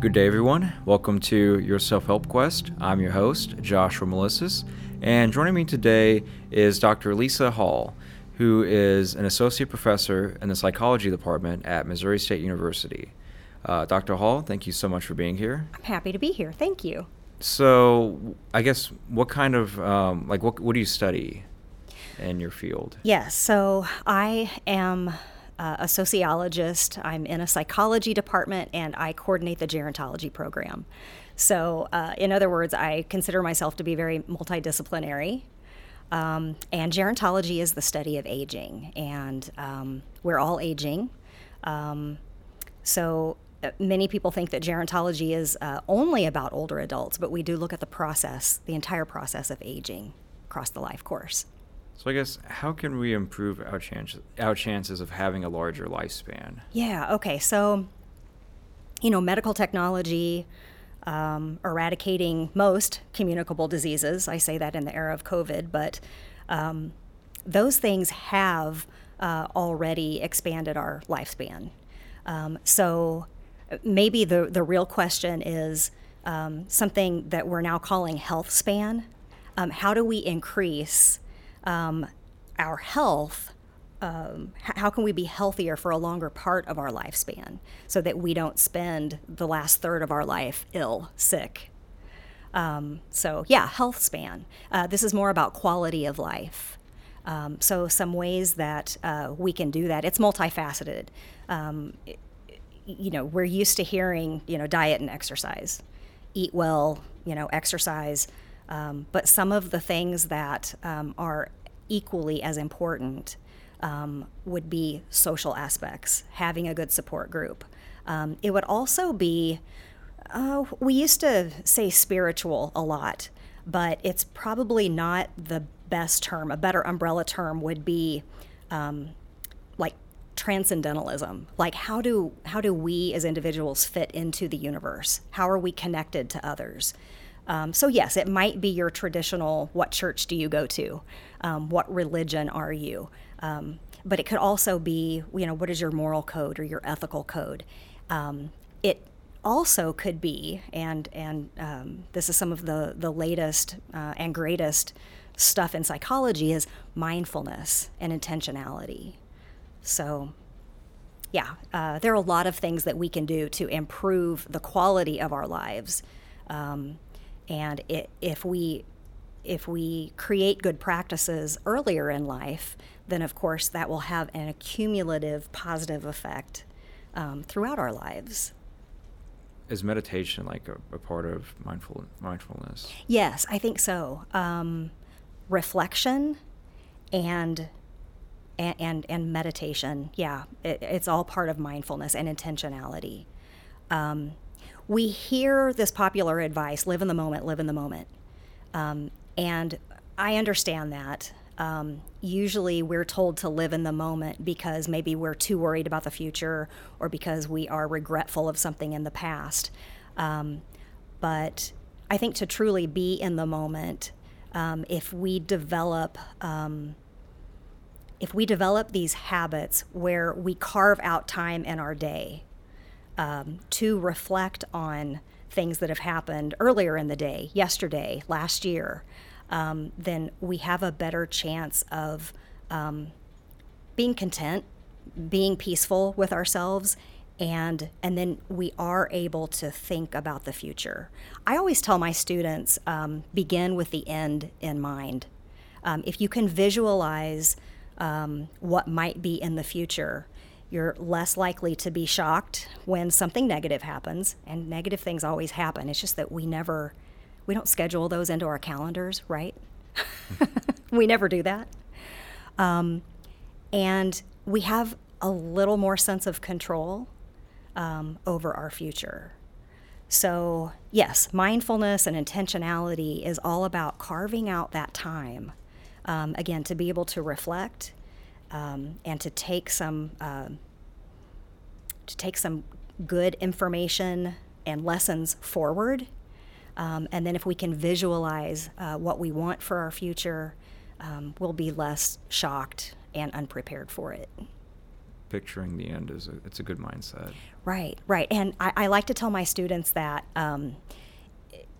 Good day, everyone. Welcome to your Self Help Quest. I'm your host, Joshua Melissus, and joining me today is Dr. Lisa Hall, who is an associate professor in the psychology department at Missouri State University. Uh, Dr. Hall, thank you so much for being here. I'm happy to be here. Thank you. So, I guess what kind of um, like what what do you study in your field? Yes. So I am uh, a sociologist. I'm in a psychology department, and I coordinate the gerontology program. So, uh, in other words, I consider myself to be very multidisciplinary. Um, and gerontology is the study of aging, and um, we're all aging. Um, so uh, many people think that gerontology is uh, only about older adults, but we do look at the process, the entire process of aging across the life course. So I guess how can we improve our chances our chances of having a larger lifespan? Yeah. Okay. So, you know, medical technology. Um, eradicating most communicable diseases. I say that in the era of COVID, but um, those things have uh, already expanded our lifespan. Um, so maybe the, the real question is um, something that we're now calling health span. Um, how do we increase um, our health? Um, how can we be healthier for a longer part of our lifespan so that we don't spend the last third of our life ill, sick? Um, so, yeah, health span. Uh, this is more about quality of life. Um, so, some ways that uh, we can do that, it's multifaceted. It, you know, we're used to hearing, you know, diet and exercise, eat well, you know, exercise. Um, but some of the things that um, are equally as important um, would be social aspects, having a good support group. Um, it would also be, uh, we used to say spiritual a lot, but it's probably not the best term. A better umbrella term would be um, like transcendentalism like how do how do we as individuals fit into the universe how are we connected to others um, so yes it might be your traditional what church do you go to um, what religion are you? Um, but it could also be you know what is your moral code or your ethical code? Um, it also could be and and um, this is some of the the latest uh, and greatest stuff in psychology is mindfulness and intentionality. So, yeah, uh, there are a lot of things that we can do to improve the quality of our lives. Um, and it, if we if we create good practices earlier in life, then of course that will have an accumulative positive effect um, throughout our lives. Is meditation like a, a, part of mindful mindfulness? Yes, I think so. Um, reflection and and, and, and meditation. Yeah, it, it's all part of mindfulness and intentionality. Um, we hear this popular advice live in the moment, live in the moment. Um, and I understand that. Um, usually we're told to live in the moment because maybe we're too worried about the future or because we are regretful of something in the past. Um, but I think to truly be in the moment, um, if we develop um, if we develop these habits where we carve out time in our day um, to reflect on things that have happened earlier in the day, yesterday, last year, um, then we have a better chance of um, being content, being peaceful with ourselves, and and then we are able to think about the future. I always tell my students um, begin with the end in mind. Um, if you can visualize um, what might be in the future. You're less likely to be shocked when something negative happens, and negative things always happen. It's just that we never, we don't schedule those into our calendars, right? we never do that. Um, and we have a little more sense of control um, over our future. So, yes, mindfulness and intentionality is all about carving out that time um, again, to be able to reflect um, and to take some uh, to take some good information and lessons forward. Um, and then if we can visualize uh, what we want for our future, um, we'll be less shocked and unprepared for it. picturing the end is a, it's a good mindset. Right, right. And I, I like to tell my students that um,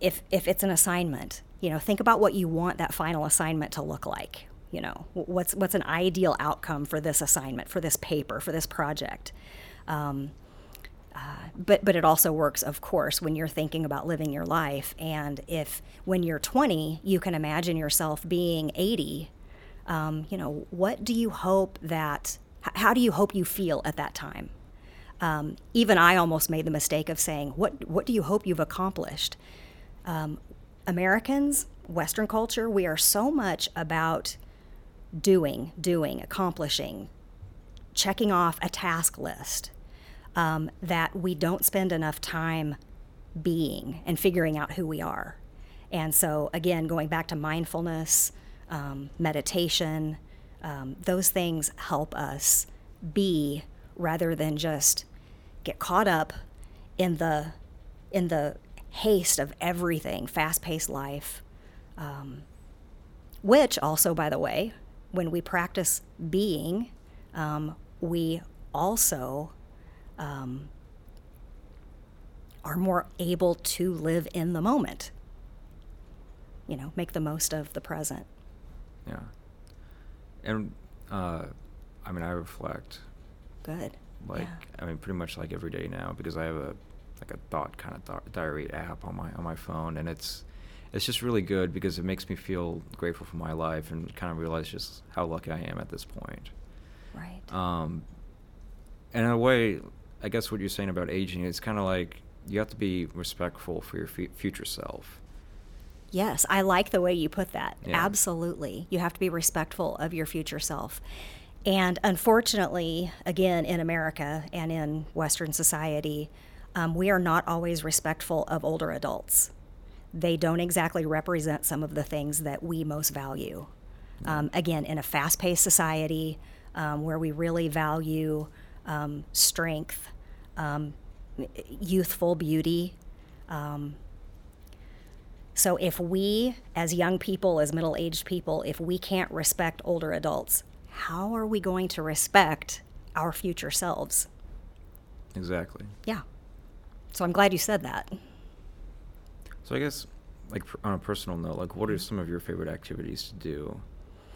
if if it's an assignment, you know, think about what you want that final assignment to look like. You know, what's what's an ideal outcome for this assignment, for this paper, for this project. Um, uh, but but it also works, of course, when you're thinking about living your life. And if when you're 20, you can imagine yourself being 80. Um, you know, what do you hope that? How do you hope you feel at that time? Um, even I almost made the mistake of saying, "What what do you hope you've accomplished?" Um, Americans, Western culture, we are so much about doing, doing, accomplishing, checking off a task list um, that we don't spend enough time being and figuring out who we are. And so, again, going back to mindfulness, um, meditation, um, those things help us be rather than just get caught up in the in the haste of everything, fast-paced life. Um, which also, by the way, when we practice being, um, we also um, are more able to live in the moment. You know, make the most of the present. Yeah. And uh, I mean, I reflect. Good. Like, yeah. I mean, pretty much like every day now because I have a like a thought kind of th- diary app on my on my phone, and it's it's just really good because it makes me feel grateful for my life and kind of realize just how lucky I am at this point. Right. Um, and in a way, I guess what you're saying about aging is kind of like you have to be respectful for your f- future self. Yes, I like the way you put that. Yeah. Absolutely. You have to be respectful of your future self. And unfortunately, again, in America and in Western society, um, we are not always respectful of older adults. They don't exactly represent some of the things that we most value. Um, again, in a fast paced society um, where we really value um, strength, um, youthful beauty. Um, so, if we, as young people, as middle aged people, if we can't respect older adults, how are we going to respect our future selves? Exactly. Yeah. So, I'm glad you said that. So I guess, like on a personal note, like what are some of your favorite activities to do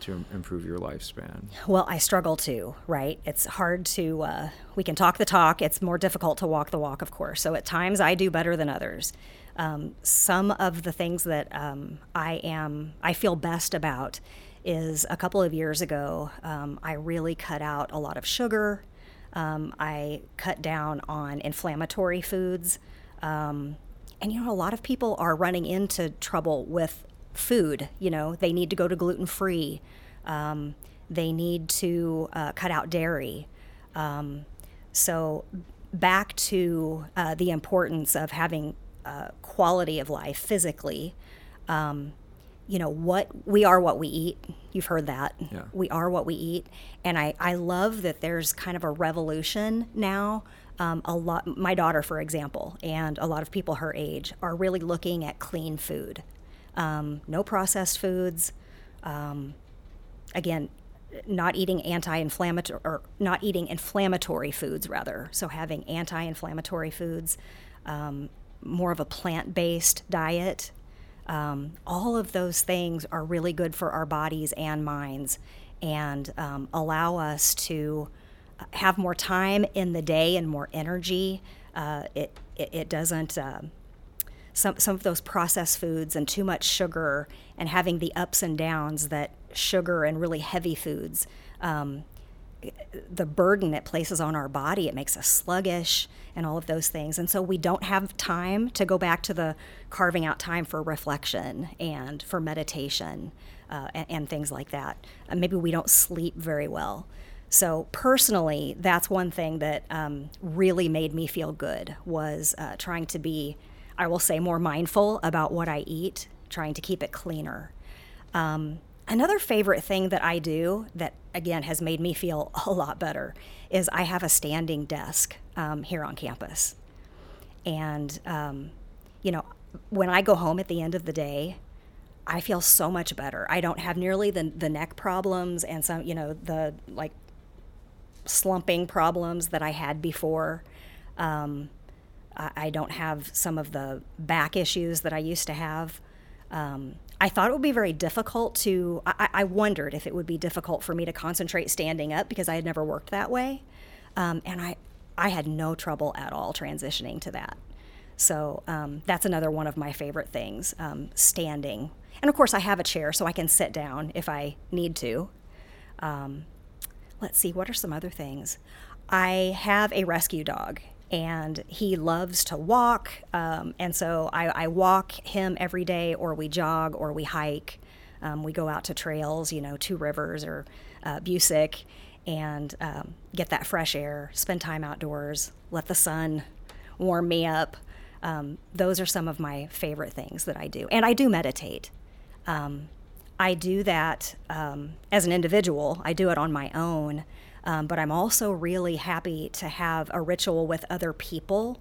to improve your lifespan? Well, I struggle too, right? It's hard to, uh, we can talk the talk. It's more difficult to walk the walk, of course. So at times I do better than others. Um, some of the things that um, I am, I feel best about is a couple of years ago, um, I really cut out a lot of sugar. Um, I cut down on inflammatory foods. Um, and, you know, a lot of people are running into trouble with food. You know, they need to go to gluten free. Um, they need to uh, cut out dairy. Um, so, back to uh, the importance of having uh, quality of life physically. Um, you know what we are what we eat you've heard that Yeah. we are what we eat and i i love that there's kind of a revolution now um, a lot my daughter for example and a lot of people her age are really looking at clean food um, no processed foods. Um, again not eating anti-inflammatory or not eating inflammatory foods rather. So having anti-inflammatory foods um, more of a plant-based diet. Um, all of those things are really good for our bodies and minds and um, allow us to have more time in the day and more energy. Uh, it, it, it doesn't, uh, some, some of those processed foods and too much sugar and having the ups and downs that sugar and really heavy foods, um, the burden it places on our body, it makes us sluggish and all of those things. And so we don't have time to go back to the carving out time for reflection and for meditation uh, and, and, things like that. Uh, maybe we don't sleep very well. So personally, that's one thing that um, really made me feel good was uh, trying to be, I will say, more mindful about what I eat, trying to keep it cleaner. Um, Another favorite thing that I do that, again, has made me feel a lot better is I have a standing desk um, here on campus. And, um, you know, when I go home at the end of the day, I feel so much better. I don't have nearly the, the neck problems and some, you know, the like slumping problems that I had before. Um, I, don't have some of the back issues that I used to have. Um, I thought it would be very difficult to, I, I, wondered if it would be difficult for me to concentrate standing up because I had never worked that way. Um, and I, I had no trouble at all transitioning to that. So um, that's another one of my favorite things um, standing. And of course, I have a chair so I can sit down if I need to. Um, let's see, what are some other things? I have a rescue dog and he loves to walk. Um, and so I, I, walk him every day, or we jog, or we hike. Um, we go out to trails, you know, Two Rivers or uh, Busiek, and um, get that fresh air, spend time outdoors, let the sun warm me up. Um, those are some of my favorite things that I do. And I do meditate. Um, I do that um, as an individual, I do it on my own. Um, but I'm also really happy to have a ritual with other people.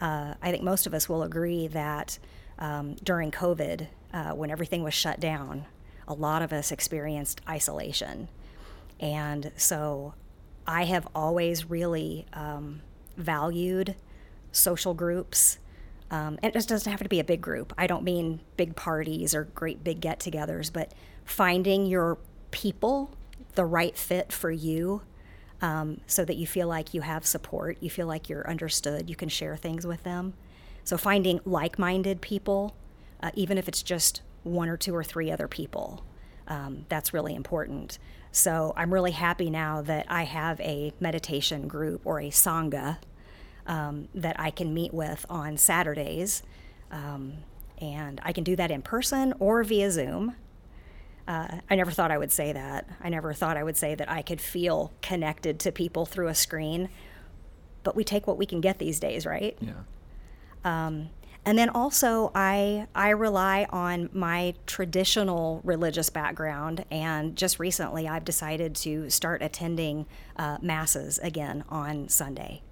Uh, I think most of us will agree that um, during COVID, uh, when everything was shut down, a lot of us experienced isolation. And so I have always really um, valued social groups. Um, and it just doesn't have to be a big group. I don't mean big parties or great big get togethers, but finding your people, the right fit for you, um, so that you feel like you have support, you feel like you're understood, you can share things with them. So finding like minded people, uh, even if it's just one or two or three other people, um, that's really important. So I'm really happy now that I have a meditation group or a Sangha um, that I can meet with on Saturdays. Um, and I can do that in person or via Zoom. Uh, I never thought I would say that. I never thought I would say that I could feel connected to people through a screen. But we take what we can get these days, right? Yeah. Um, and then also, I I rely on my traditional religious background, and just recently, I've decided to start attending uh, masses again on Sunday,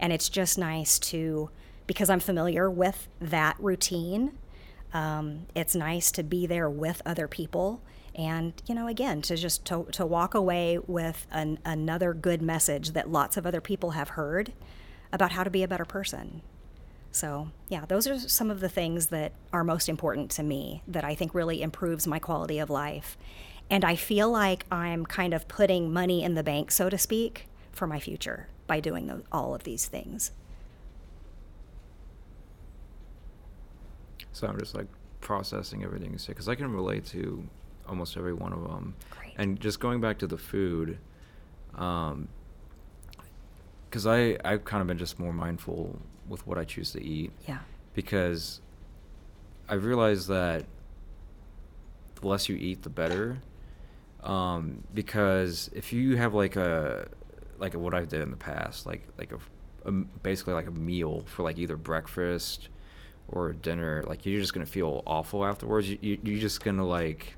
and it's just nice to because I'm familiar with that routine. Um, it's nice to be there with other people and you know again to just to, to walk away with an, another good message that lots of other people have heard about how to be a better person. So yeah those are some of the things that are most important to me that i think really improves my quality of life. And i feel like i'm kind of putting money in the bank so to speak for my future by doing all of these things. So i'm just like processing everything you say because i can relate to almost every one of them. Great. And just going back to the food, um, because I I've kind of been just more mindful with what I choose to eat. Yeah. Because I've realized that the less you eat, the better. Um, because if you have like a like what I've did in the past, like like a, a basically like a meal for like either breakfast or dinner, like you're just gonna feel awful afterwards. You, you you're just gonna like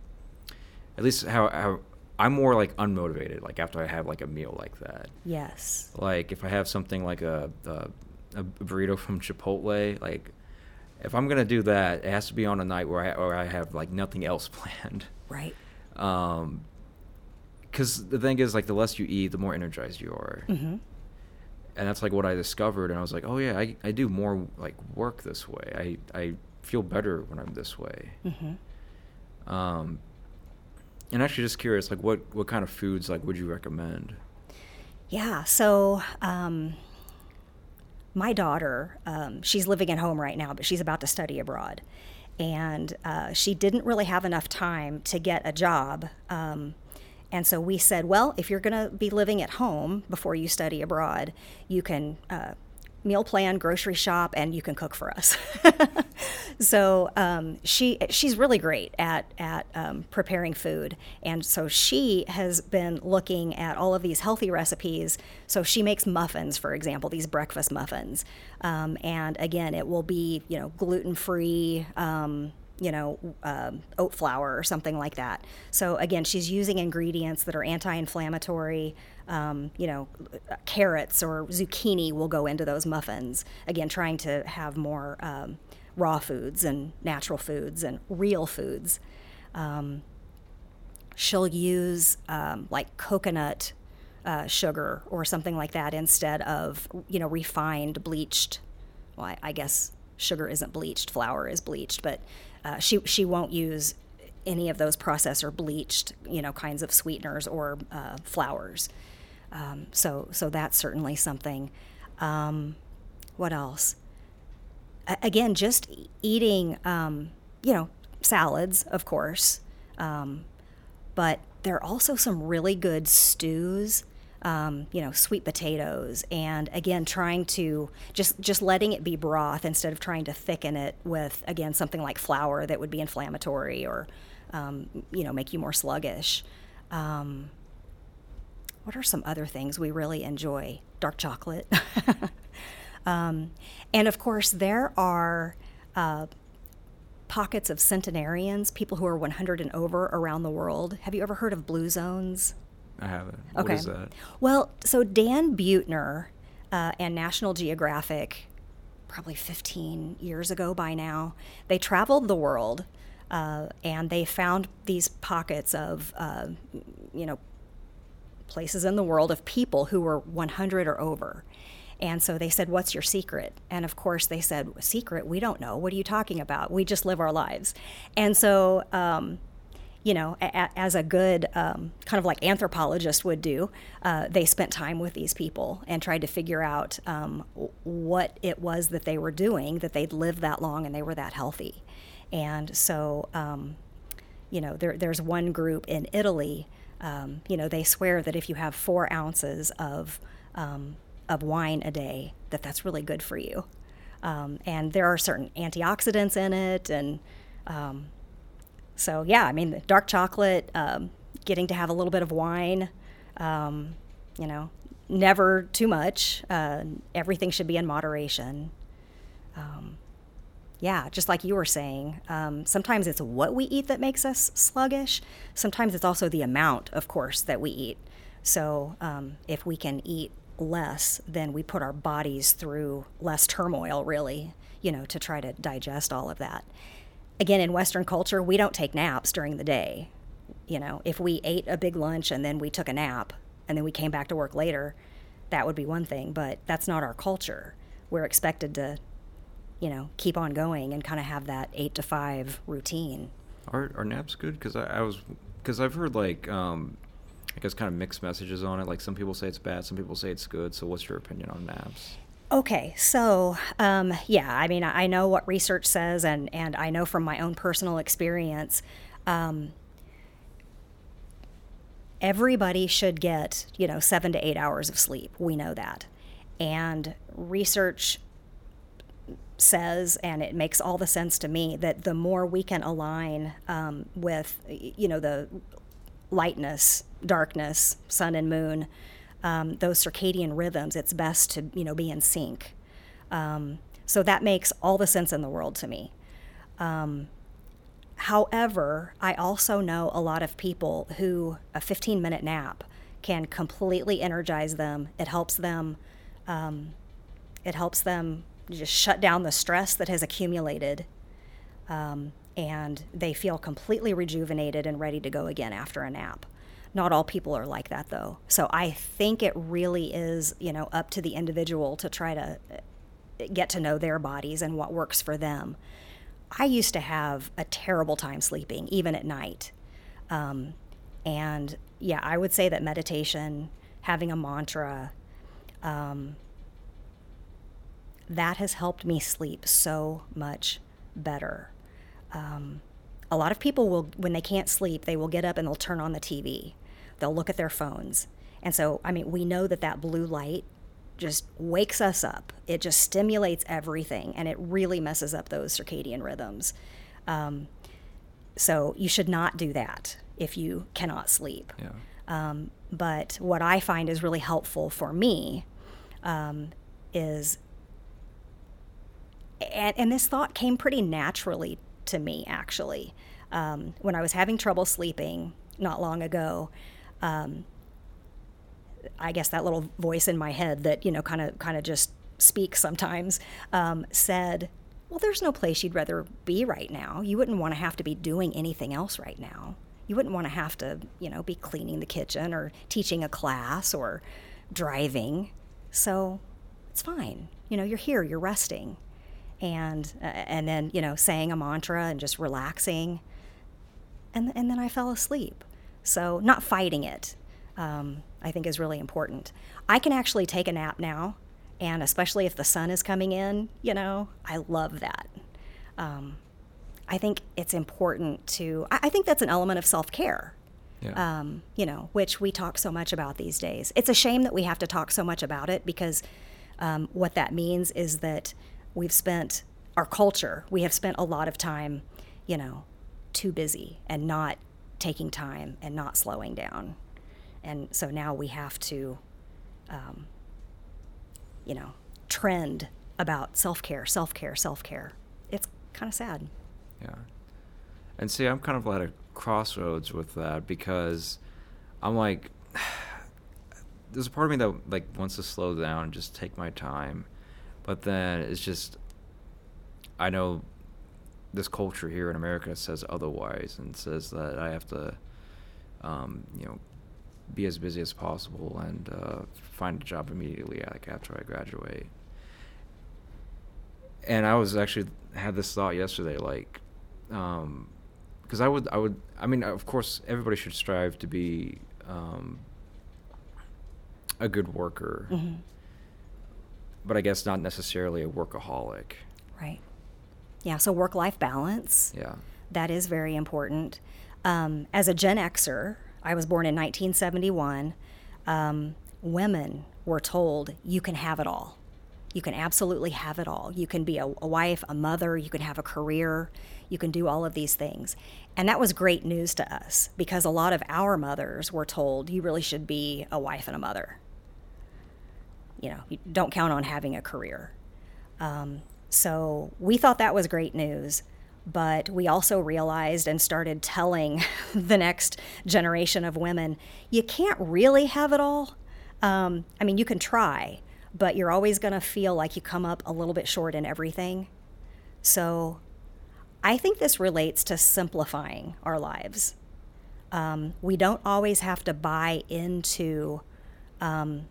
at least how, how I'm more like unmotivated like after I have like a meal like that. Yes. Like if I have something like a a, a burrito from Chipotle, like if I'm gonna do that, it has to be on a night where I where I have like nothing else planned. Right. Um, because the thing is, like, the less you eat, the more energized you are. Mm-hmm. And that's like what I discovered, and I was like, oh yeah, I I do more like work this way. I I feel better when I'm this way. Mm-hmm. Um, and actually, just curious, like what what kind of foods like would you recommend? Yeah, so um, my daughter, um, she's living at home right now, but she's about to study abroad, and uh, she didn't really have enough time to get a job. Um, and so we said, well, if you're going to be living at home before you study abroad, you can uh, meal plan, grocery shop, and you can cook for us. so um, she she's really great at at um, preparing food, and so she has been looking at all of these healthy recipes. So she makes muffins, for example, these breakfast muffins, um, and again, it will be you know gluten free um, you know, um, oat flour or something like that. So again, she's using ingredients that are anti-inflammatory. Um, you know, carrots or zucchini will go into those muffins. Again, trying to have more um, raw foods and natural foods and real foods. Um, she'll use um, like coconut uh, sugar or something like that instead of you know refined bleached. Well, I, I guess sugar isn't bleached, flour is bleached, but uh, she she won't use any of those processed or bleached you know kinds of sweeteners or uh, flours. Um, so so that's certainly something. Um, what else? A- again, just eating um, you know salads, of course, um, but there are also some really good stews um, you know, sweet potatoes, and again, trying to just just letting it be broth instead of trying to thicken it with again something like flour that would be inflammatory or um, you know make you more sluggish. Um, what are some other things we really enjoy? Dark chocolate, um, and of course there are. Uh, pockets of centenarians, people who are 100 and over around the world. Have you ever heard of blue zones? I haven't. Okay. What is that? Well, so Dan Buettner uh, and National Geographic, probably 15 years ago by now, they traveled the world uh, and they found these pockets of, uh, you know, places in the world of people who were 100 or over. And so they said, What's your secret? And of course, they said, Secret? We don't know. What are you talking about? We just live our lives. And so, um, you know, a, as a good um, kind of like anthropologist would do, uh, they spent time with these people and tried to figure out um, what it was that they were doing, that they'd lived that long and they were that healthy. And so, um, you know, there, there's one group in Italy, um, you know, they swear that if you have four ounces of, um, of wine a day, that that's really good for you. Um, and there are certain antioxidants in it and so yeah, I mean, dark chocolate, um, getting to have a little bit of wine, um, you know, never too much. Uh, everything should be in moderation. Um, yeah, just like you were saying, um, sometimes it's what we eat that makes us sluggish. Sometimes it's also the amount, of course, that we eat. So um, if we can eat less, then we put our bodies through less turmoil, really, you know, to try to digest all of that again, in Western culture, we don't take naps during the day. You know, if we ate a big lunch and then we took a nap and then we came back to work later, that would be one thing, but that's not our culture. We're expected to, you know, keep on going and kind of have that eight to five routine. Are, are naps good? Because I, I was, because I've heard like, um, I guess kind of mixed messages on it. Like some people say it's bad, some people say it's good. So what's your opinion on naps? Okay, so um, yeah, I mean, I know what research says, and and I know from my own personal experience, um, everybody should get you know seven to eight hours of sleep. We know that, and research says, and it makes all the sense to me that the more we can align um, with you know the lightness, darkness, sun and moon um, those circadian rhythms, it's best to you know be in sync. Um, so that makes all the sense in the world to me. Um, however, I also know a lot of people who a 15 minute nap can completely energize them. It helps them. Um, it helps them just shut down the stress that has accumulated um, and they feel completely rejuvenated and ready to go again after a nap. Not all people are like that though. So I think it really is, you know, up to the individual to try to uh, get to know their bodies and what works for them. I used to have a terrible time sleeping, even at night. Um, and yeah, I would say that meditation, having a mantra, um, that has helped me sleep so much better. Um, a lot of people will, when they can't sleep, they will get up and they'll turn on the TV. They'll look at their phones. And so, I mean, we know that that blue light just wakes us up. It just stimulates everything and it really messes up those circadian rhythms. Um, so, you should not do that if you cannot sleep. Yeah. Um, but what I find is really helpful for me um, is, and, and, this thought came pretty naturally to me actually. Um, when I was having trouble sleeping not long ago, um, I guess that little voice in my head that you know kind of kind of just speaks sometimes um, said, "Well, there's no place you'd rather be right now. You wouldn't want to have to be doing anything else right now. You wouldn't want to have to, you know, be cleaning the kitchen or teaching a class or driving. So it's fine. You know, you're here, you're resting. And uh, and then, you know, saying a mantra and just relaxing. And and then I fell asleep. So not fighting it. Um, I think is really important. I can actually take a nap now, and especially if the sun is coming in, you know, I love that. Um, I think it's important to, I, I think that's an element of self care. Yeah. Um, you know, which we talk so much about these days. It's a shame that we have to talk so much about it because um, what that means is that we've spent our culture, we have spent a lot of time, you know, too busy and not taking time and not slowing down. And so now we have to, um, you know, trend about self care, self care, self care. It's kind of sad. Yeah. And see, I'm kind of at a crossroads with that because I'm like, there's a part of me that like wants to slow down and just take my time, but then it's just, I know this culture here in America says otherwise and says that I have to, um, you know, be as busy as possible and uh, find a job immediately like after I graduate. And I was actually had this thought yesterday, like, um, because I would, I would, I mean, of course, everybody should strive to be um, a good worker, hmm but I guess not necessarily a workaholic. Right. Yeah. So work life balance. Yeah. That is very important. Um, as a Gen Xer, I was born in 1971. Um, women were told you can have it all. You can absolutely have it all. You can be a, a wife, a mother, you can have a career, you can do all of these things. And that was great news to us because a lot of our mothers were told you really should be a wife and a mother. You know, you don't count on having a career. Um, so we thought that was great news, but we also realized and started telling the next generation of women you can't really have it all. Um, I mean, you can try, but you're always going to feel like you come up a little bit short in everything. So I think this relates to simplifying our lives. Um, we don't always have to buy into um,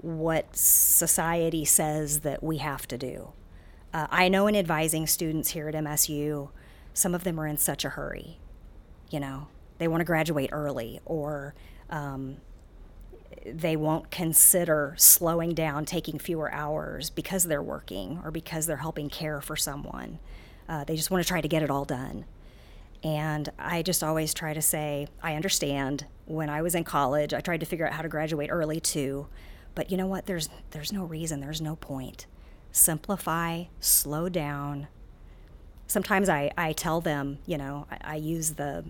what society says that we have to do. Uh, I know in advising students here at MSU, some of them are in such a hurry. You know, they want to graduate early or um, they won't consider slowing down, taking fewer hours because they're working or because they're helping care for someone. Uh, they just want to try to get it all done. And I just always try to say, I understand. When I was in college, I tried to figure out how to graduate early too. But you know what? There's there's no reason. There's no point. Simplify, slow down. Sometimes I, I tell them, you know, I, I use the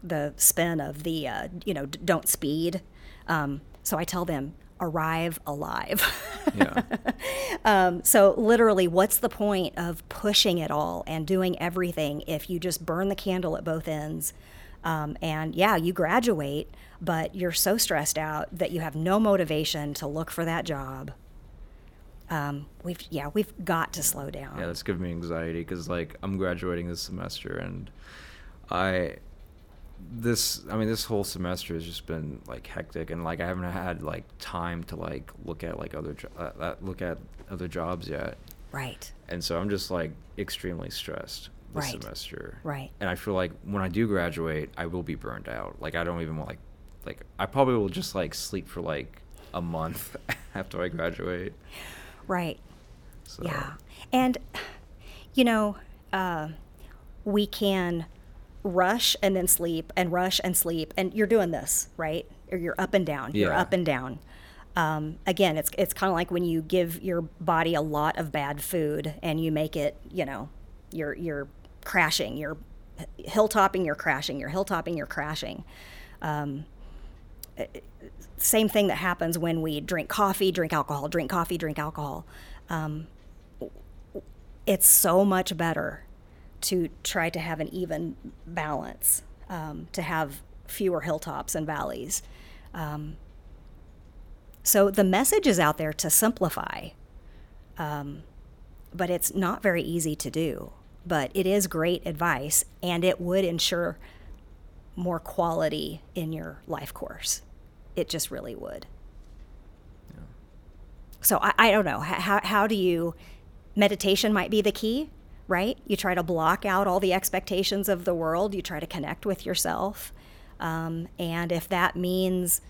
the spin of the uh, you know don't speed. Um, so I tell them arrive alive. Yeah. um, so literally, what's the point of pushing it all and doing everything if you just burn the candle at both ends? Um, and yeah, you graduate, but you're so stressed out that you have no motivation to look for that job. Um, we've yeah, we've got to slow down. Yeah, that's giving me anxiety because like I'm graduating this semester and I this I mean this whole semester has just been like hectic and like I haven't had like time to like look at like other jo- uh, uh, look at other jobs yet Right. and so I'm just like extremely stressed this Right. semester Right. and I feel like when I do graduate I will be burned out like I don't even want like like I probably will just like sleep for like a month after I graduate Right. so Yeah. And, you know, uh, we can rush and then sleep and rush and sleep. And you're doing this, right? Or you're up and down. You're up and down. Um, again, it's, it's kind of like when you give your body a lot of bad food and you make it, you know, you're, you're crashing, you're hilltopping, you're crashing, you're hilltopping, you're crashing. Um, same thing that happens when we drink coffee, drink alcohol, drink coffee, drink alcohol. Um, it's so much better to try to have an even balance, um, to have fewer hilltops and valleys. Um, so the message is out there to simplify, um, but it's not very easy to do. But it is great advice, and it would ensure more quality in your life course. It just really would. Yeah. So I, I don't know. How, how do you, meditation might be the key, right? You try to block out all the expectations of the world, you try to connect with yourself. Um, and if that means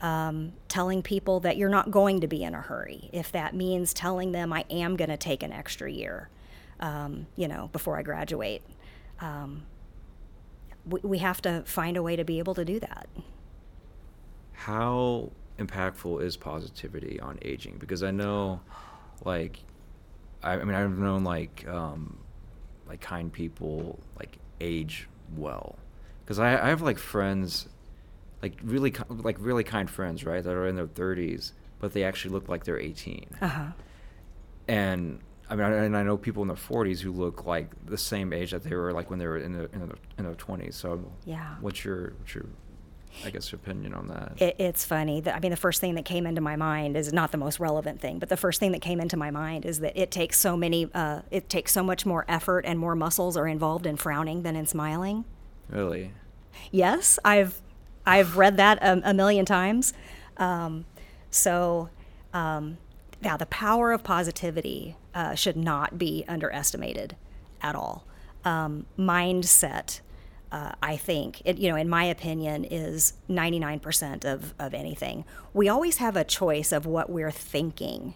um, telling people that you're not going to be in a hurry, if that means telling them I am going to take an extra year, um, you know, before I graduate, um, we, we have to find a way to be able to do that. How impactful is positivity on aging? Because I know, like, I, I mean, I've known like, um, like kind people like age well. Because I, I have like friends, like really, like really kind friends, right, that are in their thirties, but they actually look like they're eighteen. Uh huh. And I mean, and I know people in their 40s who look like the same age that they were like when they were in their in their, in their 20s. So, yeah, what's your what's your I guess your opinion on that? It, it's funny. I mean, the first thing that came into my mind is not the most relevant thing, but the first thing that came into my mind is that it takes so many, uh, it takes so much more effort and more muscles are involved in frowning than in smiling. Really? Yes, I've I've read that a, a million times. Um, so, um, yeah, the power of positivity uh, should not be underestimated at all. Um, mindset, uh, I think, it, you know, in my opinion, is 99% of, of anything. We always have a choice of what we're thinking.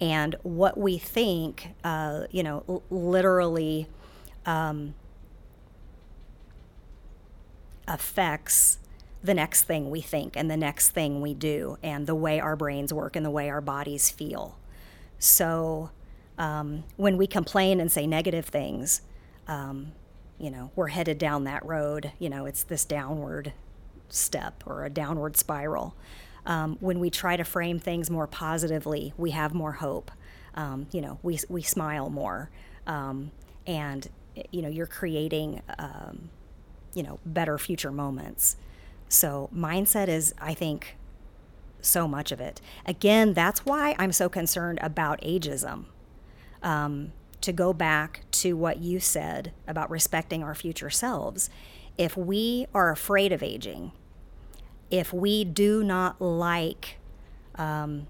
And what we think, uh, you know, l- literally um, affects the next thing we think and the next thing we do and the way our brains work and the way our bodies feel. So, um, when we complain and say negative things, um, you know, we're headed down that road. You know, it's this downward step or a downward spiral. Um, when we try to frame things more positively, we have more hope. Um, you know, we, we smile more. Um, and, you know, you're creating, um, you know, better future moments. So, mindset is, I think, so much of it. Again, that's why I'm so concerned about ageism um, to go back to what you said about respecting our future selves, if we are afraid of aging, if we do not like um,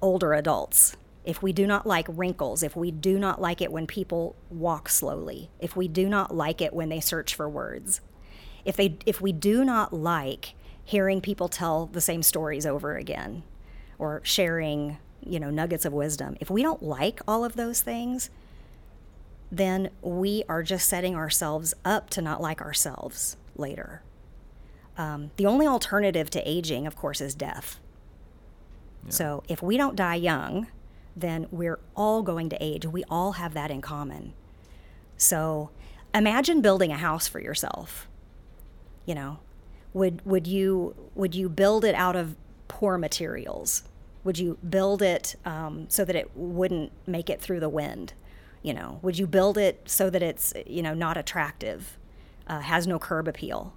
older adults, if we do not like wrinkles, if we do not like it when people walk slowly, if we do not like it when they search for words, if they if we do not like hearing people tell the same stories over again or sharing you know, nuggets of wisdom. If we don't like all of those things, then we are just setting ourselves up to not like ourselves later. Um, the only alternative to aging, of course, is death. Yeah. So if we don't die young, then we're all going to age. We all have that in common. So imagine building a house for yourself. You know, would would you would you build it out of poor materials? Would you build it um, so that it wouldn't make it through the wind? You know, would you build it so that it's you know not attractive, uh, has no curb appeal?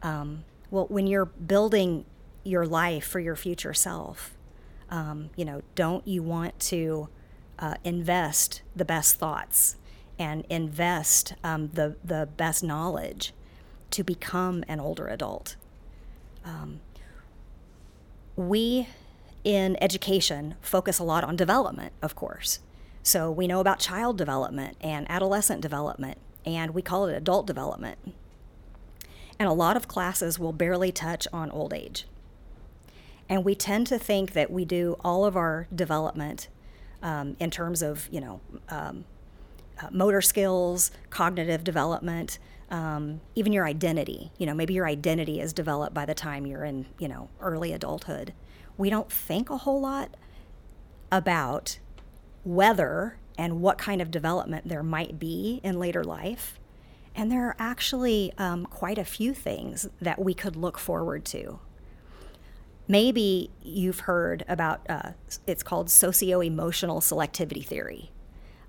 Um, well, when you're building your life for your future self, um, you know, don't you want to uh, invest the best thoughts and invest um, the the best knowledge to become an older adult? Um, we in education focus a lot on development, of course. So we know about child development and adolescent development, and we call it adult development. And a lot of classes will barely touch on old age. And we tend to think that we do all of our development um, in terms of, you know, um, uh, motor skills, cognitive development, um, even your identity. You know, maybe your identity is developed by the time you're in, you know, early adulthood we don't think a whole lot about whether and what kind of development there might be in later life. And there are actually um, quite a few things that we could look forward to. Maybe you've heard about uh, it's called socio emotional selectivity theory.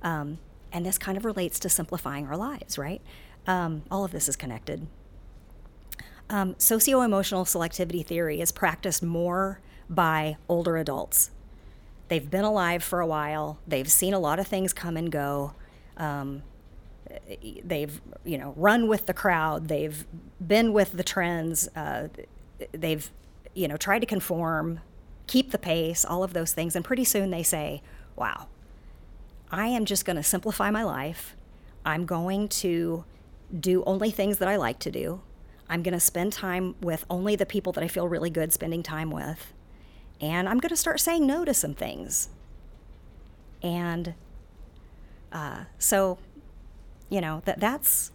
Um, and this kind of relates to simplifying our lives, right? Um, all of this is connected. Um, socio emotional selectivity theory is practiced more by older adults. They've been alive for a while, they've seen a lot of things come and go. Um, they've you know run with the crowd. They've been with the trends. Uh, they've you know tried to conform keep the pace all of those things. And pretty soon they say wow i am just going to simplify my life. I'm going to do only things that i like to do. I'm going to spend time with only the people that i feel really good spending time with and i'm going to start saying no to some things and uh, so you know that that's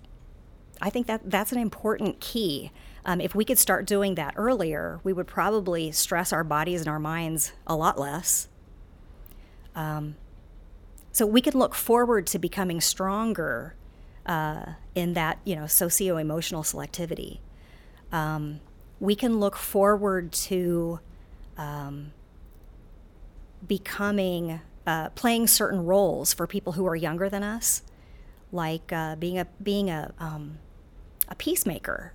I think that that's an important key. Um, if we could start doing that earlier, we would probably stress our bodies and our minds a lot less. Um, so we can look forward to becoming stronger uh, in that you know socio emotional selectivity. Um, we can look forward to um, becoming uh, playing certain roles for people who are younger than us like uh, being a being a um, a peacemaker,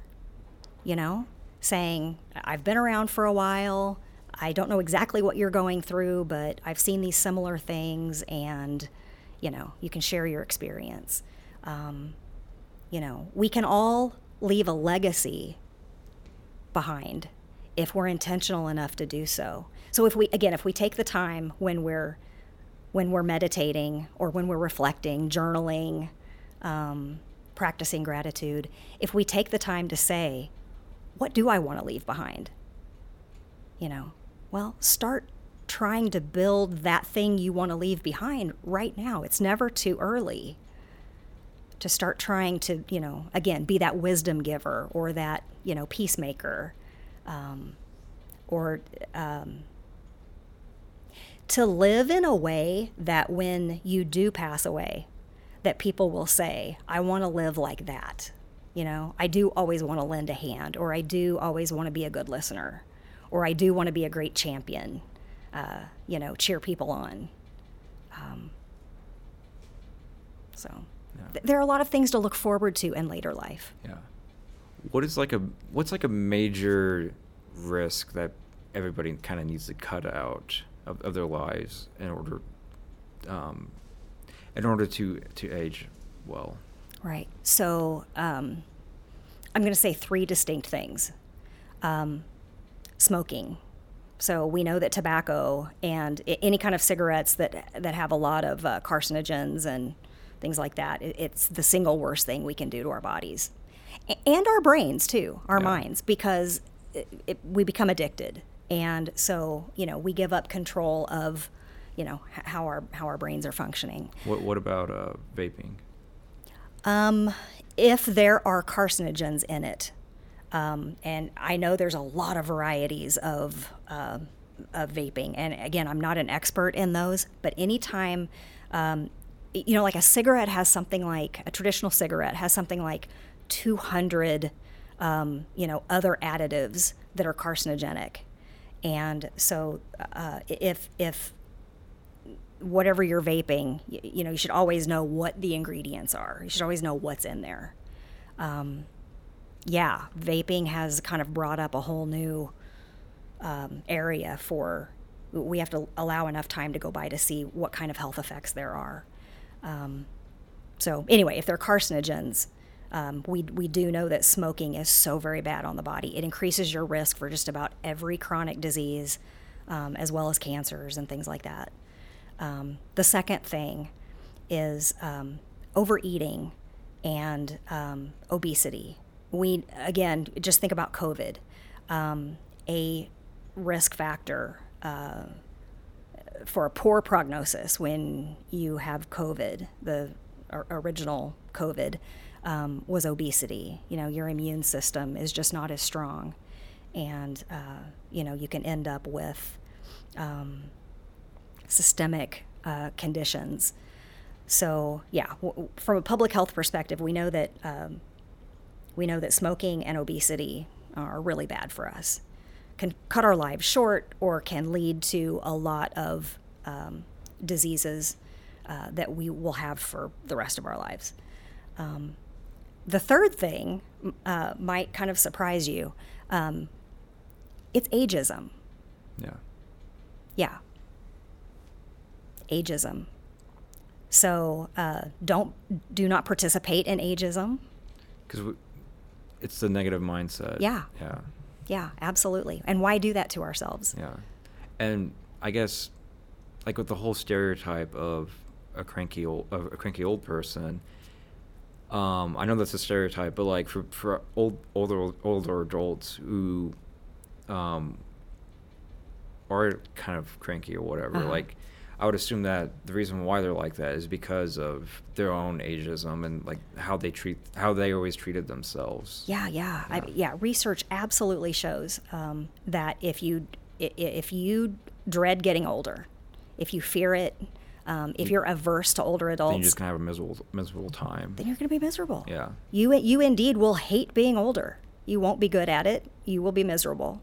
you know, saying I've been around for a while. I don't know exactly what you're going through, but I've seen these similar things, and you know, you can share your experience. Um, you know, we can all leave a legacy behind if we're intentional enough to do so. So if we again, if we take the time when we're when we're meditating or when we're reflecting, journaling, um, practicing gratitude, if we take the time to say, what do I want to leave behind? You know, well, start trying to build that thing you want to leave behind right now. It's never too early to start trying to, you know, again, be that wisdom giver or that, you know, peacemaker um, or um, to live in a way that when you do pass away, that people will say, I want to live like that. You know, I do always want to lend a hand, or I do always want to be a good listener, or I do want to be a great champion, uh, you know, cheer people on. Um, so yeah. th- there are a lot of things to look forward to in later life. Yeah. What is like a what's like a major risk that everybody kind of needs to cut out of, of their lives in order um, in order to to age well. Right. So um, I'm going to say three distinct things. Um, smoking. So we know that tobacco and any kind of cigarettes that that have a lot of uh, carcinogens and things like that, it's the single worst thing we can do to our bodies and our brains too, our yeah. minds, because it, it, we become addicted, and so you know we give up control of you know how our how our brains are functioning. What what about uh, vaping? Um, if there are carcinogens in it, um, and I know there's a lot of varieties of uh, of vaping, and again, I'm not an expert in those, but anytime. Um, you know, like a cigarette has something like a traditional cigarette has something like 200, um, you know, other additives that are carcinogenic, and so uh, if if whatever you're vaping, you, you, know, you should always know what the ingredients are. You should always know what's in there. Um, yeah, vaping has kind of brought up a whole new um, area for. We have to allow enough time to go by to see what kind of health effects there are. Um, so anyway, if they're carcinogens, um, we, we do know that smoking is so very bad on the body. It increases your risk for just about every chronic disease, um, as well as cancers and things like that. Um, the second thing is um, overeating and um, obesity. We, again, just think about COVID. Um, a risk factor uh, for a poor prognosis when you have COVID, the original COVID, um, was obesity. You know, your immune system is just not as strong. And, uh, you know, you can end up with um, systemic uh, conditions. So yeah, w- from a public health perspective, we know that um, we know that smoking and obesity are really bad for us. Can cut our lives short, or can lead to a lot of um, diseases uh, that we will have for the rest of our lives. Um, the third thing uh, might kind of surprise you. Um, it's ageism. Yeah. Yeah ageism. So uh, don't do not participate in ageism. Because it's the negative mindset. Yeah. Yeah. Yeah, absolutely. And why do that to ourselves? Yeah. And I guess, like with the whole stereotype of a cranky old, of a cranky old person. Um, I know that's a stereotype, but like for for old older older adults who, um, are kind of cranky or whatever, Uh-huh. like I would assume that the reason why they're like that is because of their own ageism and like how they treat how they always treated themselves. Yeah, yeah, I, Yeah. yeah. Research absolutely shows um, that if you if you dread getting older, if you fear it, um, if You- you're averse to older adults, Then you're just gonna have a miserable miserable time. then you're going to be miserable. Yeah. You you indeed will hate being older. You won't be good at it. You will be miserable.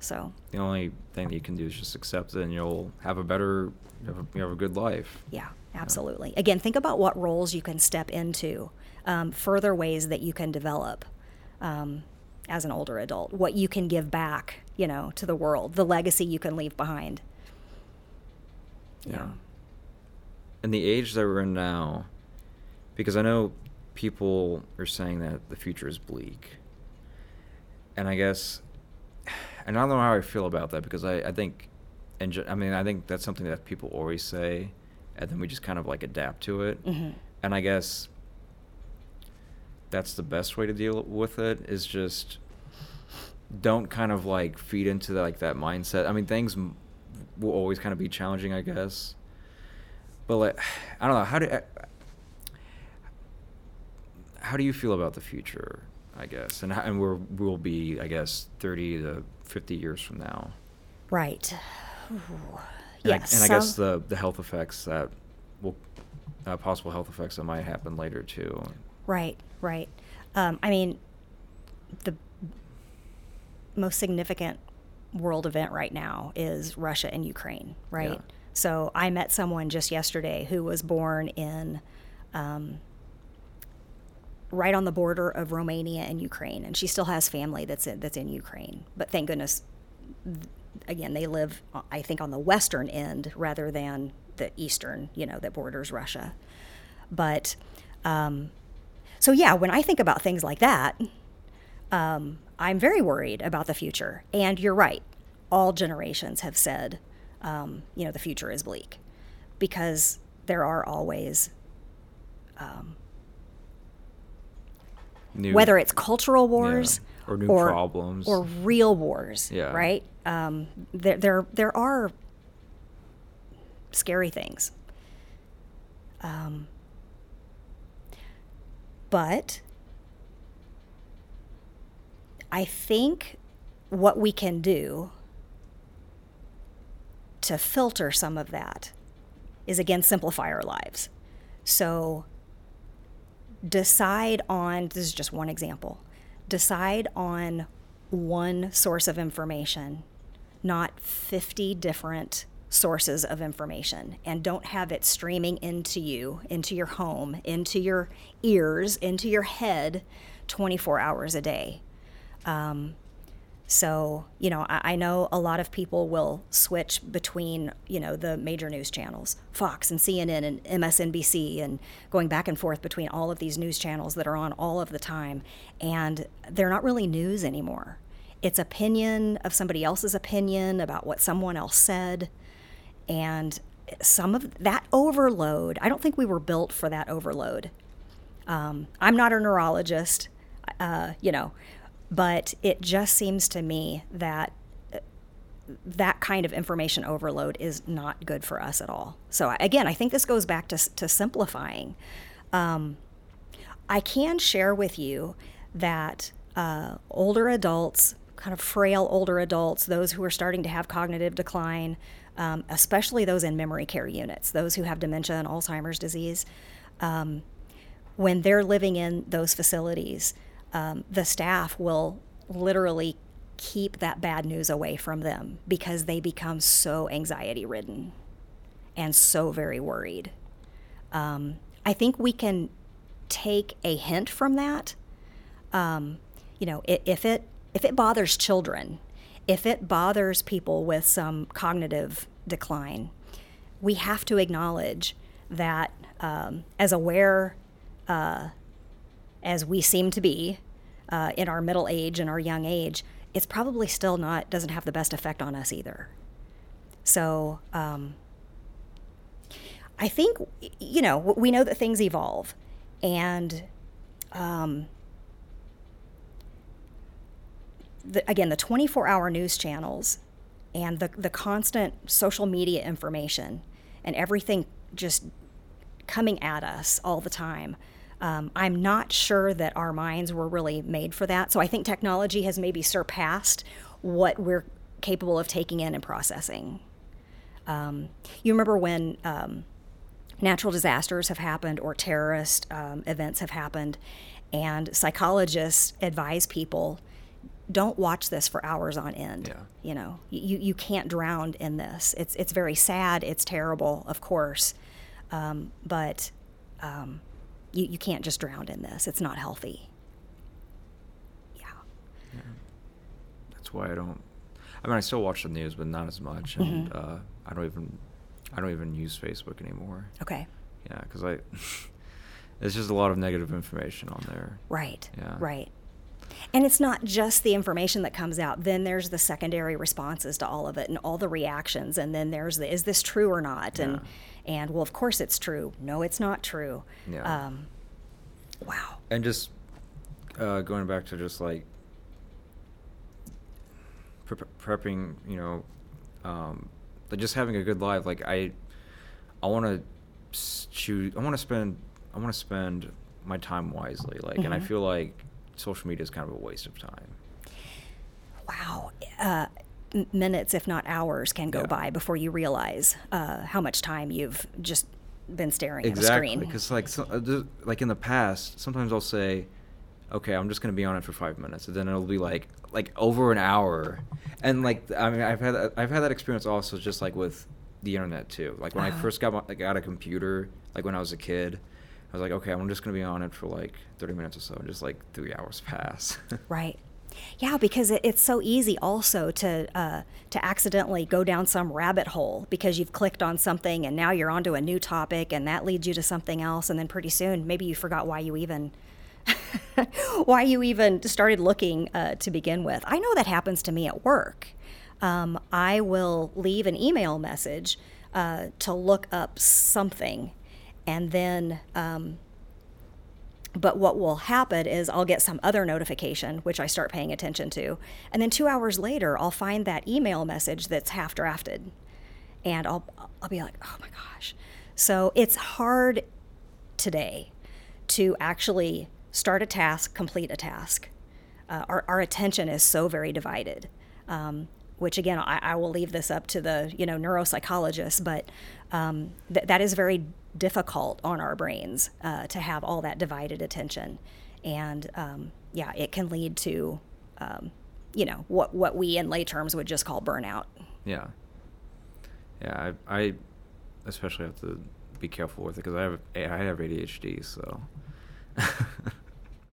So The only thing that you can do is just accept it, and you'll have a better, you have a, you have a good life. yeah, absolutely. Again, think about what roles you can step into, um, further ways that you can develop um, as an older adult, what you can give back, you know, to the world, the legacy you can leave behind. Yeah. And the age that we're in now, because I know people are saying that the future is bleak. And I guess, and I don't know how I feel about that because I, I think, and ju- I mean, I think that's something that people always say, and then we just kind of like adapt to it. Mhm. And I guess that's the best way to deal with it is just don't kind of like feed into like that mindset. I mean, things will always kind of be challenging, I guess. But like, I don't know. How do how do you feel about the future? I guess, and how, and where we'll be, I guess, thirty to fifty years from now. Right. And yes. I, and I guess the the health effects that will uh, possible health effects that might happen later too. Right, right. Um, I mean, the most significant world event right now is Russia and Ukraine, right? Yeah. So I met someone just yesterday who was born in um, right on the border of Romania and Ukraine, and she still has family that's in, that's in Ukraine. But thank goodness, again, they live, I think, on the western end rather than the eastern, you know, that borders Russia. But um, so yeah, when I think about things like that, um, I'm very worried about the future. And you're right, all generations have said, um, you know, the future is bleak because there are always um, New, whether it's cultural wars or new problems. or real wars, Yeah. right? Um, there, there, there are scary things. Um, but I think what we can do to filter some of that is again simplify our lives. So decide on this is just one example. Decide on one source of information, not 50 different sources of information, and don't have it streaming into you, into your home, into your ears, into your head 24 hours a day. Um, so, you know, I, I know a lot of people will switch between, you know, the major news channels, Fox and CNN and MSNBC, and going back and forth between all of these news channels that are on all of the time. And they're not really news anymore. It's opinion of somebody else's opinion about what someone else said. And some of that overload, I don't think we were built for that overload. Um, I'm not a neurologist, uh, you know, but it just seems to me that uh, that kind of information overload is not good for us at all. So again, I think this goes back to, to simplifying. Um, I can share with you that uh, older adults, kind of frail older adults, those who are starting to have cognitive decline, um, especially those in memory care units, those who have dementia and Alzheimer's disease, um, when they're living in those facilities, um, the staff will literally keep that bad news away from them because they become so anxiety ridden and so very worried. Um, I think we can take a hint from that. Um, you know, if it if it bothers children, if it bothers people with some cognitive decline, we have to acknowledge that um, as aware uh, as we seem to be uh, in our middle age and our young age, it's probably still not doesn't have the best effect on us either. So um, I think you know we know that things evolve, and um, the, again the 24-hour news channels and the the constant social media information and everything just coming at us all the time. Um, I'm not sure that our minds were really made for that. So I think technology has maybe surpassed what we're capable of taking in and processing. Um, you remember when um, natural disasters have happened or terrorist um, events have happened, and psychologists advise people don't watch this for hours on end. Yeah. You know, you, you can't drown in this. It's, it's very sad. It's terrible, of course. Um, but um, you, you can't just drown in this. It's not healthy. Yeah. yeah. That's why I don't. I mean, I still watch the news, but not as much, and uh, I don't even. I don't even use Facebook anymore. Okay. Yeah, because I. it's just a lot of negative information on there. Right. Yeah. Right. And it's not just the information that comes out. Then there's the secondary responses to all of it and all the reactions. And then there's the is this true or not? And and well, of course it's true. No, it's not true. Yeah. Um, wow. And just uh, going back to just like pre- prepping, you know, um, just having a good life. Like I, I want to choose. I want to spend. I want to spend my time wisely. Like, and I Mhm. feel like social media is kind of a waste of time. Wow. Uh, minutes, if not hours, can go Yeah. by before you realize uh, how much time you've just been staring at a exactly screen. because like so, uh, like in the past sometimes i'll say okay i'm just going to be on it for five minutes and then it'll be like like over an hour and like i mean i've had that- i've had that experience also just like with the internet too like when i Oh. first got my, like, got a computer like when i was a kid i was like okay i'm just going to be on it for like 30 minutes or so and just like three hours pass Right. Yeah, because it, it's so easy also to uh, to accidentally go down some rabbit hole because you've clicked on something and now you're onto a new topic and that leads you to something else and then pretty soon maybe you forgot why you even why you even started looking uh, to begin with. I know that happens to me at work. Um, I will leave an email message uh, to look up something and then. Um, but what will happen is I'll get some other notification, which I start paying attention to. And then two hours later, I'll find that email message that's half drafted. And I'll, I'll be like, oh my gosh. So it's hard today to actually start a task, complete a task. Uh, our, our attention is so very divided. Um, which again, I, I will leave this up to the you know neuropsychologists, but um, th- that is very difficult on our brains uh, to have all that divided attention, and um, yeah, it can lead to um, you know what what we in lay terms would just call burnout. yeah. Yeah i, I especially have to be careful with it because i have i have adhd so